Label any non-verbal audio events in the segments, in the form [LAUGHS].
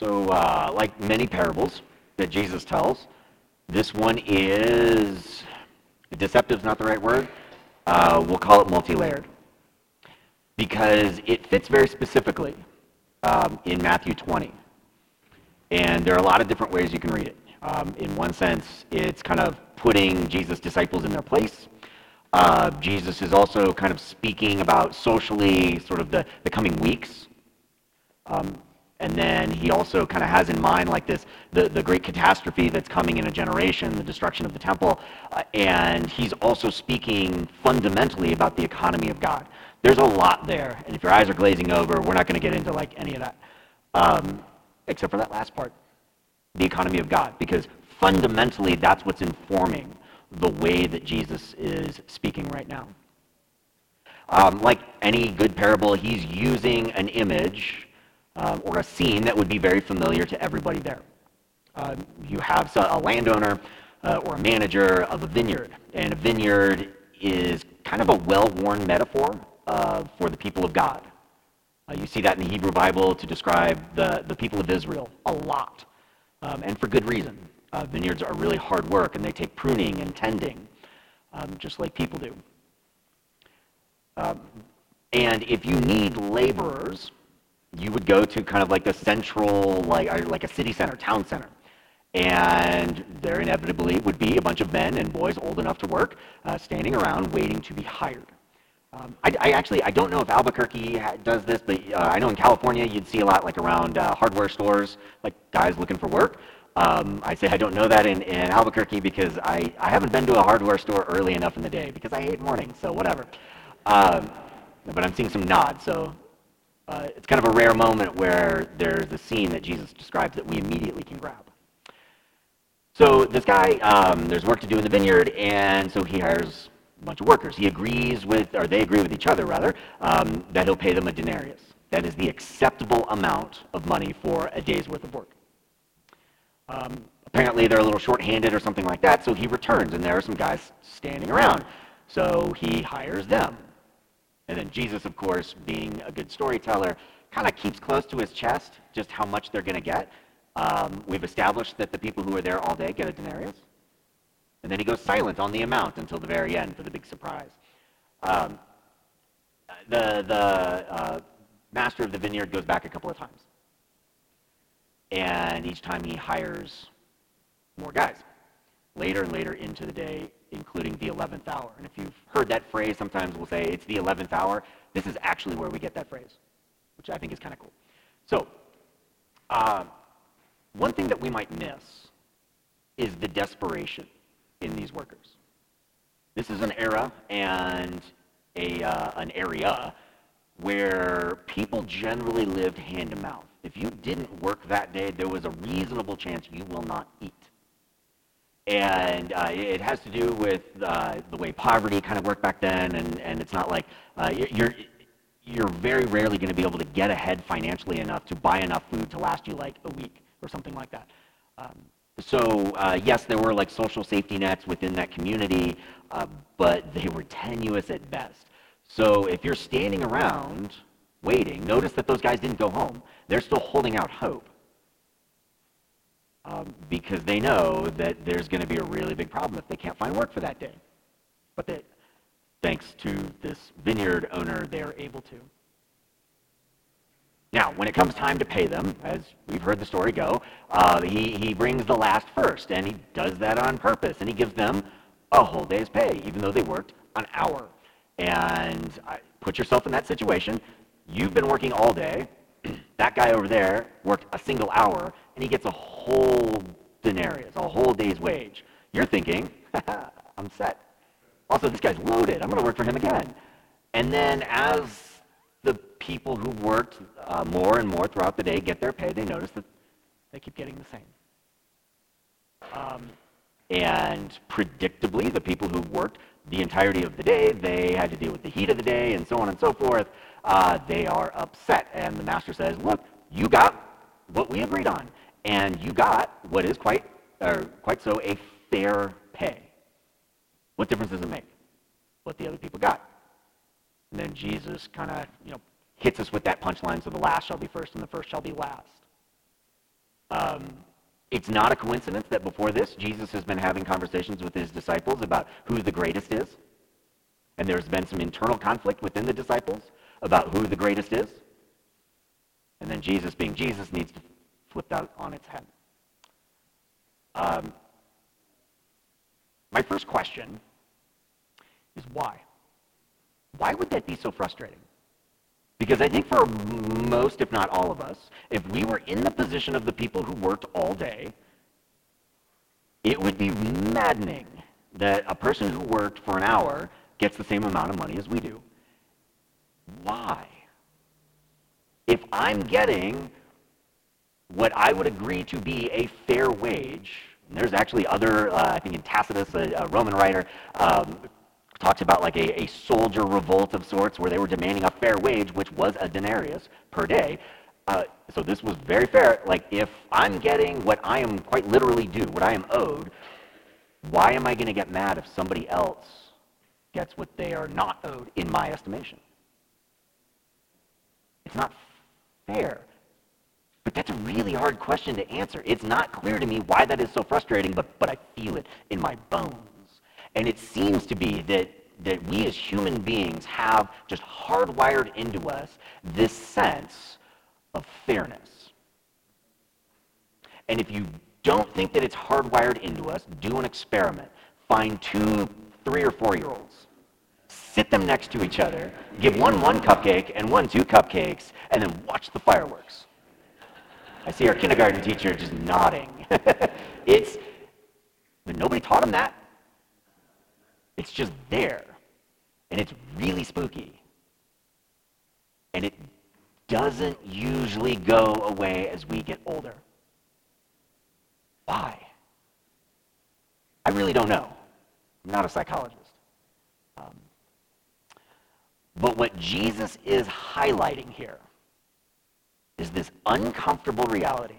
So, uh, like many parables that Jesus tells, this one is deceptive is not the right word. Uh, we'll call it multi-layered because it fits very specifically um, in Matthew 20. And there are a lot of different ways you can read it. Um, in one sense, it's kind of putting Jesus' disciples in their place. Uh, Jesus is also kind of speaking about socially sort of the, the coming weeks. Um, and then he also kind of has in mind like this the, the great catastrophe that's coming in a generation, the destruction of the temple. Uh, and he's also speaking fundamentally about the economy of God. There's a lot there. And if your eyes are glazing over, we're not going to get into like any of that. Um, except for that last part, the economy of God. Because fundamentally, that's what's informing the way that Jesus is speaking right now. Um, like any good parable, he's using an image um, or a scene that would be very familiar to everybody there. Uh, you have a landowner uh, or a manager of a vineyard, and a vineyard is kind of a well-worn metaphor uh, for the people of God. Uh, you see that in the Hebrew Bible to describe the, the people of Israel a lot, um, and for good reason. Uh, vineyards are really hard work, and they take pruning and tending, um, just like people do. Um, and if you need laborers, you would go to kind of like the central, like, like a city center, town center. And there inevitably would be a bunch of men and boys old enough to work, uh, standing around waiting to be hired. Um, I, I, actually I don't know if Albuquerque does this, but uh, I know in California you'd see a lot like around uh, hardware stores, like guys looking for work. Um, I say I don't know that in, in Albuquerque because I, I haven't been to a hardware store early enough in the day because I hate mornings, so whatever. Um, but I'm seeing some nods, so uh, it's kind of a rare moment where there's a scene that Jesus describes that we immediately can grab. So this guy, um, there's work to do in the vineyard, and so he hires a bunch of workers. He agrees with, or they agree with each other rather, um, that he'll pay them a denarius. That is the acceptable amount of money for a day's worth of work. Um, apparently they're a little short-handed or something like that, so he returns, and there are some guys standing around. So he hires them. And then Jesus, of course, being a good storyteller, kind of keeps close to his chest just how much they're going to get. Um, we've established that the people who are there all day get a denarius. And then he goes silent on the amount until the very end for the big surprise. Um, the the uh, master of the vineyard goes back a couple of times. And each time he hires more guys. Later and later into the day, including the 11th hour. And if you've heard that phrase, sometimes we'll say it's the 11th hour. This is actually where we get that phrase, which I think is kind of cool. So, uh, one thing that we might miss is the desperation in these workers. This is an era and a, uh, an area where people generally lived hand to mouth. If you didn't work that day, there was a reasonable chance you will not eat. And uh, it has to do with uh, the way poverty kind of worked back then, and, and it's not like uh, you're, you're very rarely going to be able to get ahead financially enough to buy enough food to last you like a week or something like that. Um, so uh, yes, there were like social safety nets within that community, uh, but they were tenuous at best. So if you're standing around waiting, notice that those guys didn't go home. They're still holding out hope um, because they know that there's going to be a really big problem if they can't find work for that day. But they, thanks to this vineyard owner, they're able to. Now, when it comes time to pay them, as we've heard the story go, uh, he, he brings the last first, and he does that on purpose, and he gives them a whole day's pay, even though they worked an hour. And put yourself in that situation. You've been working all day. [CLEARS THROAT] that guy over there worked a single hour, and he gets a whole denarius, a whole day's wage. You're thinking, [LAUGHS] I'm set. Also, this guy's loaded. I'm going to work for him again. And then as the people who worked uh, more and more throughout the day get their pay, they notice that they keep getting the same. Um, and predictably, the people who worked the entirety of the day, they had to deal with the heat of the day and so on and so forth. Uh, they are upset. And the master says, look, you got what we agreed on. And you got what is quite, or quite so, a fair pay. What difference does it make? What the other people got. And then Jesus kind of, you know, hits us with that punchline, so the last shall be first and the first shall be last. Um, it's not a coincidence that before this, Jesus has been having conversations with his disciples about who the greatest is. And there's been some internal conflict within the disciples about who the greatest is. And then Jesus, being Jesus, needs to flip that on its head. Um, my first question is why? Why would that be so frustrating? Because I think for most, if not all of us, if we were in the position of the people who worked all day, it would be maddening that a person who worked for an hour gets the same amount of money as we do. Why? If I'm getting what I would agree to be a fair wage, there's actually other, uh, I think in Tacitus, a, a Roman writer, um, talks about like a, a soldier revolt of sorts where they were demanding a fair wage, which was a denarius per day. Uh, so this was very fair. Like if I'm getting what I am quite literally due, what I am owed, why am I going to get mad if somebody else gets what they are not owed in my estimation? It's not fair. That's a really hard question to answer. It's not clear to me why that is so frustrating, but, but I feel it in my bones. And it seems to be that, that we as human beings have just hardwired into us this sense of fairness. And if you don't think that it's hardwired into us, do an experiment. Find two three or four year olds. Sit them next to each other. Give one one cupcake and one two cupcakes, and then watch the fireworks. I see our kindergarten teacher just nodding. [LAUGHS] it's, but nobody taught him that. It's just there. And it's really spooky. And it doesn't usually go away as we get older. Why? I really don't know. I'm not a psychologist. Um, but what Jesus is highlighting here is this uncomfortable reality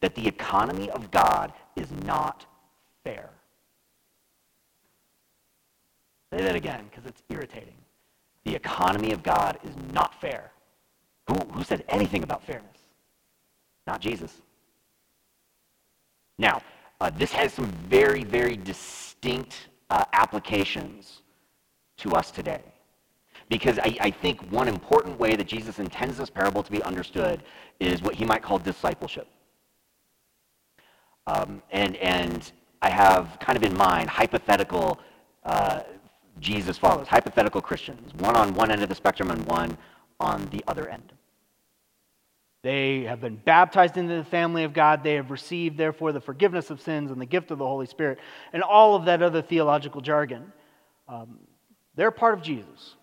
that the economy of God is not fair. Say that again, because it's irritating. The economy of God is not fair. Who, who said anything about fairness? Not Jesus. Now, uh, this has some very, very distinct uh, applications to us today. Because I, I think one important way that Jesus intends this parable to be understood is what he might call discipleship. Um, and, and I have kind of in mind hypothetical uh, Jesus followers, hypothetical Christians, one on one end of the spectrum and one on the other end. They have been baptized into the family of God. They have received, therefore, the forgiveness of sins and the gift of the Holy Spirit and all of that other theological jargon. Um, they're part of Jesus.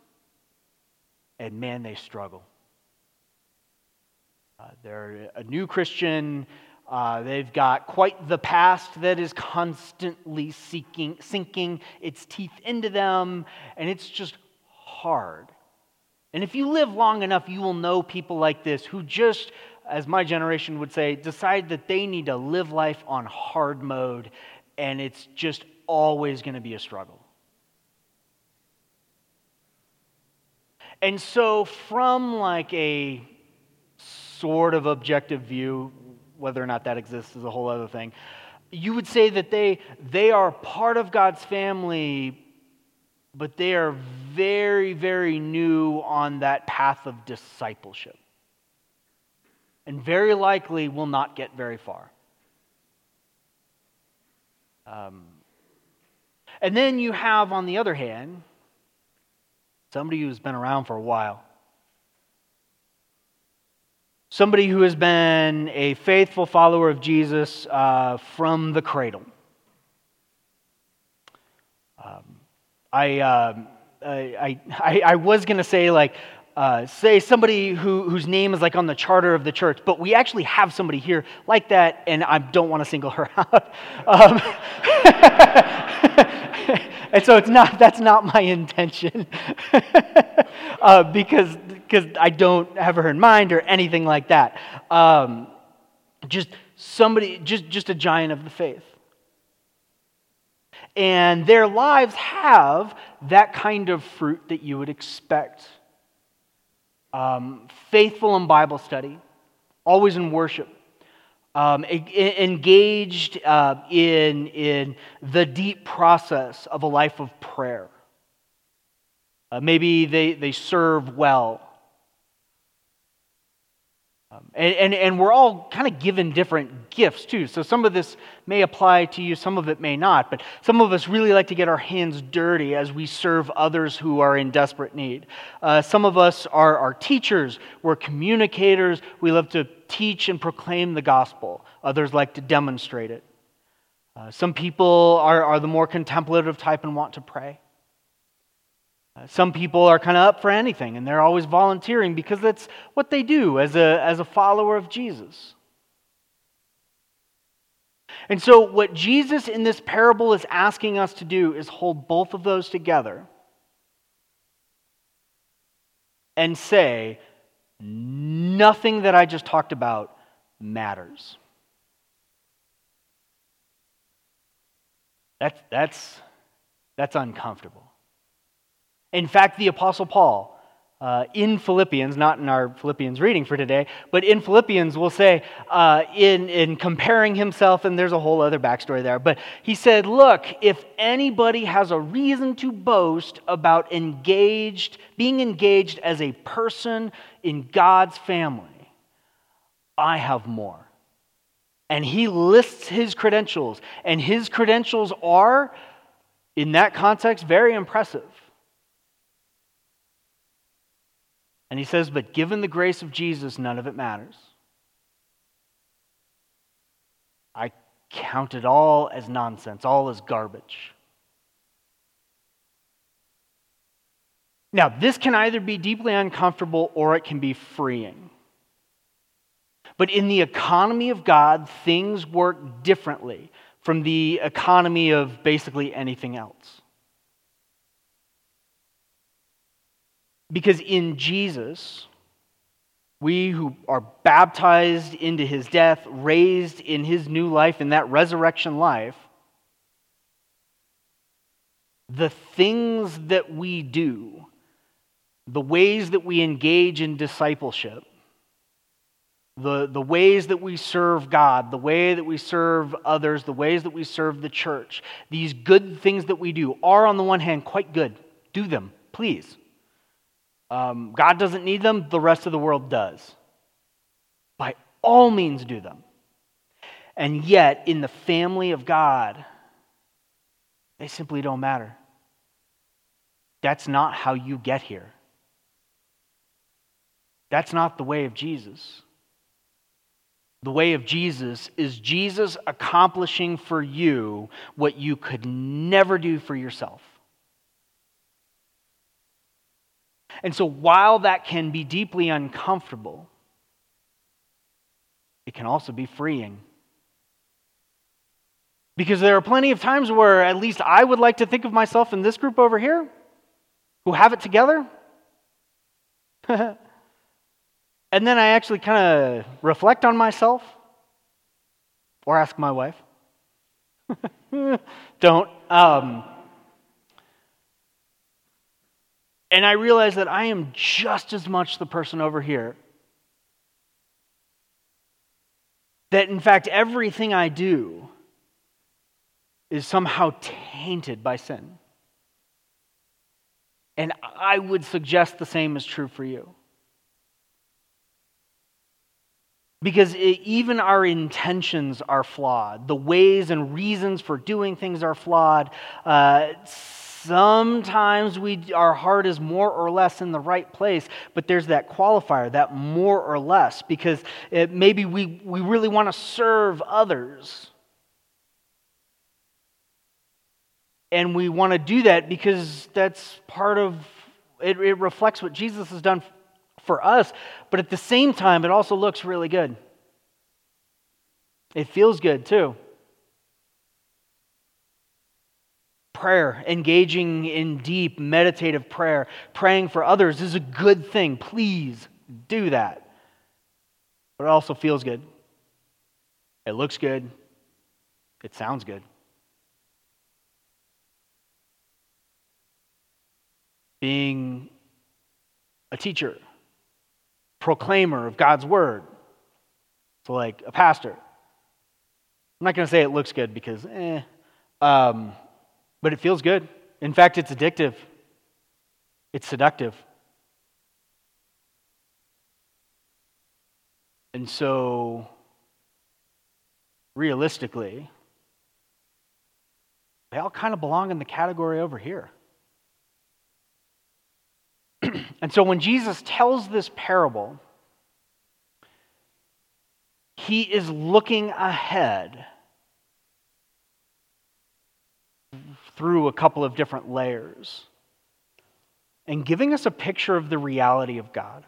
And man, they struggle. Uh, they're a new Christian uh, they've got quite the past that is constantly seeking, sinking its teeth into them, and it's just hard. And if you live long enough, you will know people like this who just, as my generation would say, decide that they need to live life on hard mode, and it's just always going to be a struggle. And so, from like a sort of objective view, whether or not that exists is a whole other thing. You would say that they, they are part of God's family, but they are very, very new on that path of discipleship. And very likely will not get very far. Um, and then you have, on the other hand, somebody who's been around for a while somebody who has been a faithful follower of Jesus uh, from the cradle. Um, I, uh, I, I, I, was going to say, like, uh, say somebody who, whose name is like on the charter of the church, but we actually have somebody here like that, and I don't want to single her [LAUGHS] out. Um, [LAUGHS] and so it's not, that's not my intention [LAUGHS] uh, because because I don't have her in mind or anything like that. Um, just somebody, just, just a giant of the faith. And their lives have that kind of fruit that you would expect. Um, faithful in Bible study, always in worship, um, engaged uh, in, in the deep process of a life of prayer. Uh, maybe they, they serve well. Um, and, and, and we're all kind of given different gifts too. So some of this may apply to you, some of it may not. But some of us really like to get our hands dirty as we serve others who are in desperate need. Uh, some of us are, are teachers, we're communicators, we love to teach and proclaim the gospel. Others like to demonstrate it. Uh, some people are, are the more contemplative type and want to pray. Some people are kind of up for anything and they're always volunteering because that's what they do as a, as a follower of Jesus. And so, what Jesus in this parable is asking us to do is hold both of those together and say, nothing that I just talked about matters. That's, that's, that's uncomfortable. In fact, the Apostle Paul, uh, in Philippians, not in our Philippians reading for today, but in Philippians, will say, uh, in, in comparing himself, and there's a whole other backstory there, but he said, Look, if anybody has a reason to boast about engaged, being engaged as a person in God's family, I have more. And he lists his credentials, and his credentials are, in that context, very impressive. And he says, But given the grace of Jesus, none of it matters. I count it all as nonsense, all as garbage. Now, this can either be deeply uncomfortable or it can be freeing. But in the economy of God, things work differently from the economy of basically anything else. Because in Jesus, we who are baptized into his death, raised in his new life, in that resurrection life, the things that we do, the ways that we engage in discipleship, the, the ways that we serve God, the way that we serve others, the ways that we serve the church, these good things that we do are, on the one hand, quite good. Do them, please. Um, God doesn't need them, the rest of the world does. By all means, do them. And yet, in the family of God, they simply don't matter. That's not how you get here. That's not the way of Jesus. The way of Jesus is Jesus accomplishing for you what you could never do for yourself. And so, while that can be deeply uncomfortable, it can also be freeing. Because there are plenty of times where at least I would like to think of myself in this group over here who have it together. [LAUGHS] and then I actually kind of reflect on myself or ask my wife. [LAUGHS] Don't. Um, And I realize that I am just as much the person over here. That in fact, everything I do is somehow tainted by sin. And I would suggest the same is true for you. Because it, even our intentions are flawed. The ways and reasons for doing things are flawed. Uh, Sometimes we, our heart is more or less in the right place, but there's that qualifier, that more or less, because it, maybe we, we really want to serve others. And we want to do that because that's part of it, it reflects what Jesus has done for us, but at the same time, it also looks really good. It feels good too. Prayer, engaging in deep meditative prayer, praying for others is a good thing. Please do that. But it also feels good. It looks good. It sounds good. Being a teacher, proclaimer of God's word, so like a pastor, I'm not going to say it looks good because, eh, um, but it feels good. In fact, it's addictive, it's seductive. And so, realistically, they all kind of belong in the category over here. [CLEARS THROAT] and so, when Jesus tells this parable, he is looking ahead through a couple of different layers and giving us a picture of the reality of God.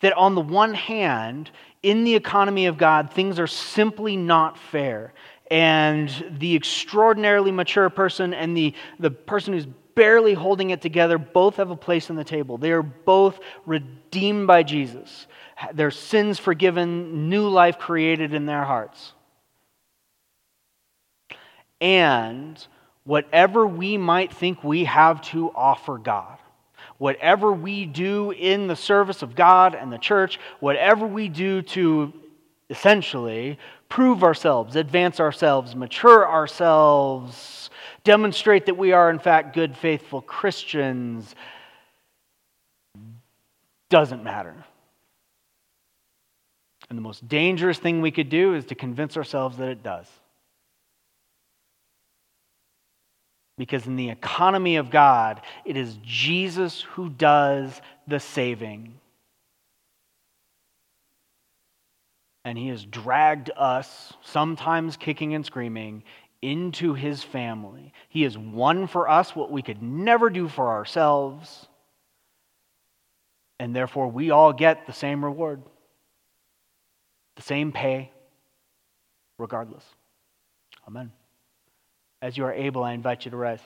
That on the one hand, in the economy of God, things are simply not fair. And the extraordinarily mature person and the, the person who's barely holding it together both have a place on the table. They are both redeemed by Jesus, their sins forgiven, new life created in their hearts. And whatever we might think we have to offer God, whatever we do in the service of God and the church, whatever we do to essentially prove ourselves, advance ourselves, mature ourselves, demonstrate that we are, in fact, good, faithful Christians, doesn't matter. And the most dangerous thing we could do is to convince ourselves that it does. Because in the economy of God, it is Jesus who does the saving. And he has dragged us, sometimes kicking and screaming, into his family. He has won for us what we could never do for ourselves. And therefore, we all get the same reward, the same pay, regardless. Amen. As you are able, I invite you to rise.